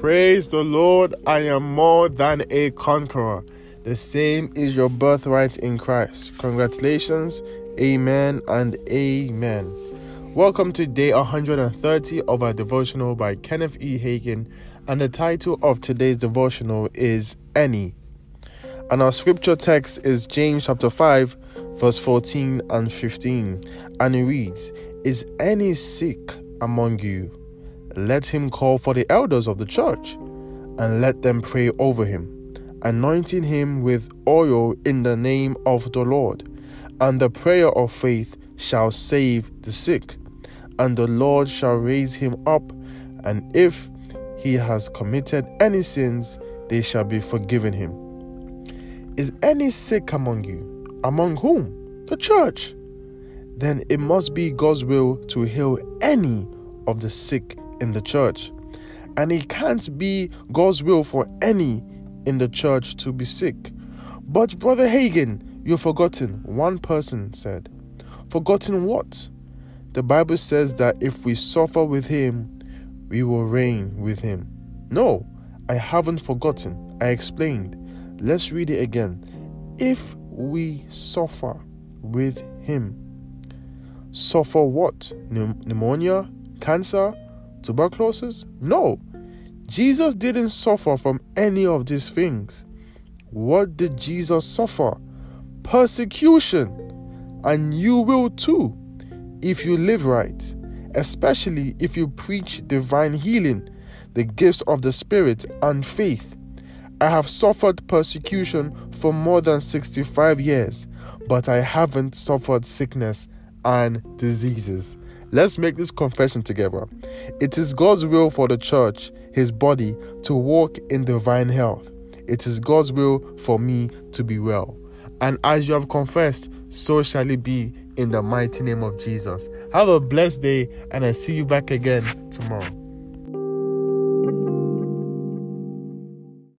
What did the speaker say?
Praise the Lord, I am more than a conqueror. The same is your birthright in Christ. Congratulations, amen and amen. Welcome to day 130 of our devotional by Kenneth E. Hagin, and the title of today's devotional is Any. And our scripture text is James chapter 5, verse 14 and 15, and it reads, Is any sick among you? Let him call for the elders of the church, and let them pray over him, anointing him with oil in the name of the Lord. And the prayer of faith shall save the sick, and the Lord shall raise him up, and if he has committed any sins, they shall be forgiven him. Is any sick among you? Among whom? The church. Then it must be God's will to heal any of the sick in the church. And it can't be God's will for any in the church to be sick. But, Brother Hagin, you've forgotten, one person said. Forgotten what? The Bible says that if we suffer with him, we will reign with him. No, I haven't forgotten. I explained. Let's read it again. If we suffer with him, suffer what? Pneumonia? Cancer? Tuberculosis? No. Jesus didn't suffer from any of these things. What did Jesus suffer? Persecution. And you will too if you live right, especially if you preach divine healing, the gifts of the Spirit, and faith. I have suffered persecution for more than 65 years, but I haven't suffered sickness and diseases. Let's make this confession together. It is God's will for the church, his body, to walk in divine health. It is God's will for me to be well. And as you have confessed, so shall it be in the mighty name of Jesus. Have a blessed day, and I see you back again tomorrow.